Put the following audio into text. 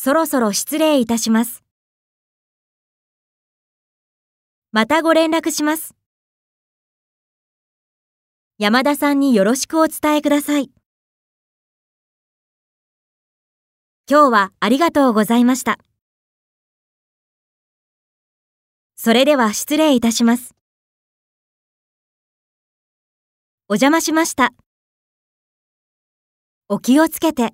そろそろ失礼いたします。またご連絡します。山田さんによろしくお伝えください。今日はありがとうございました。それでは失礼いたします。お邪魔しました。お気をつけて。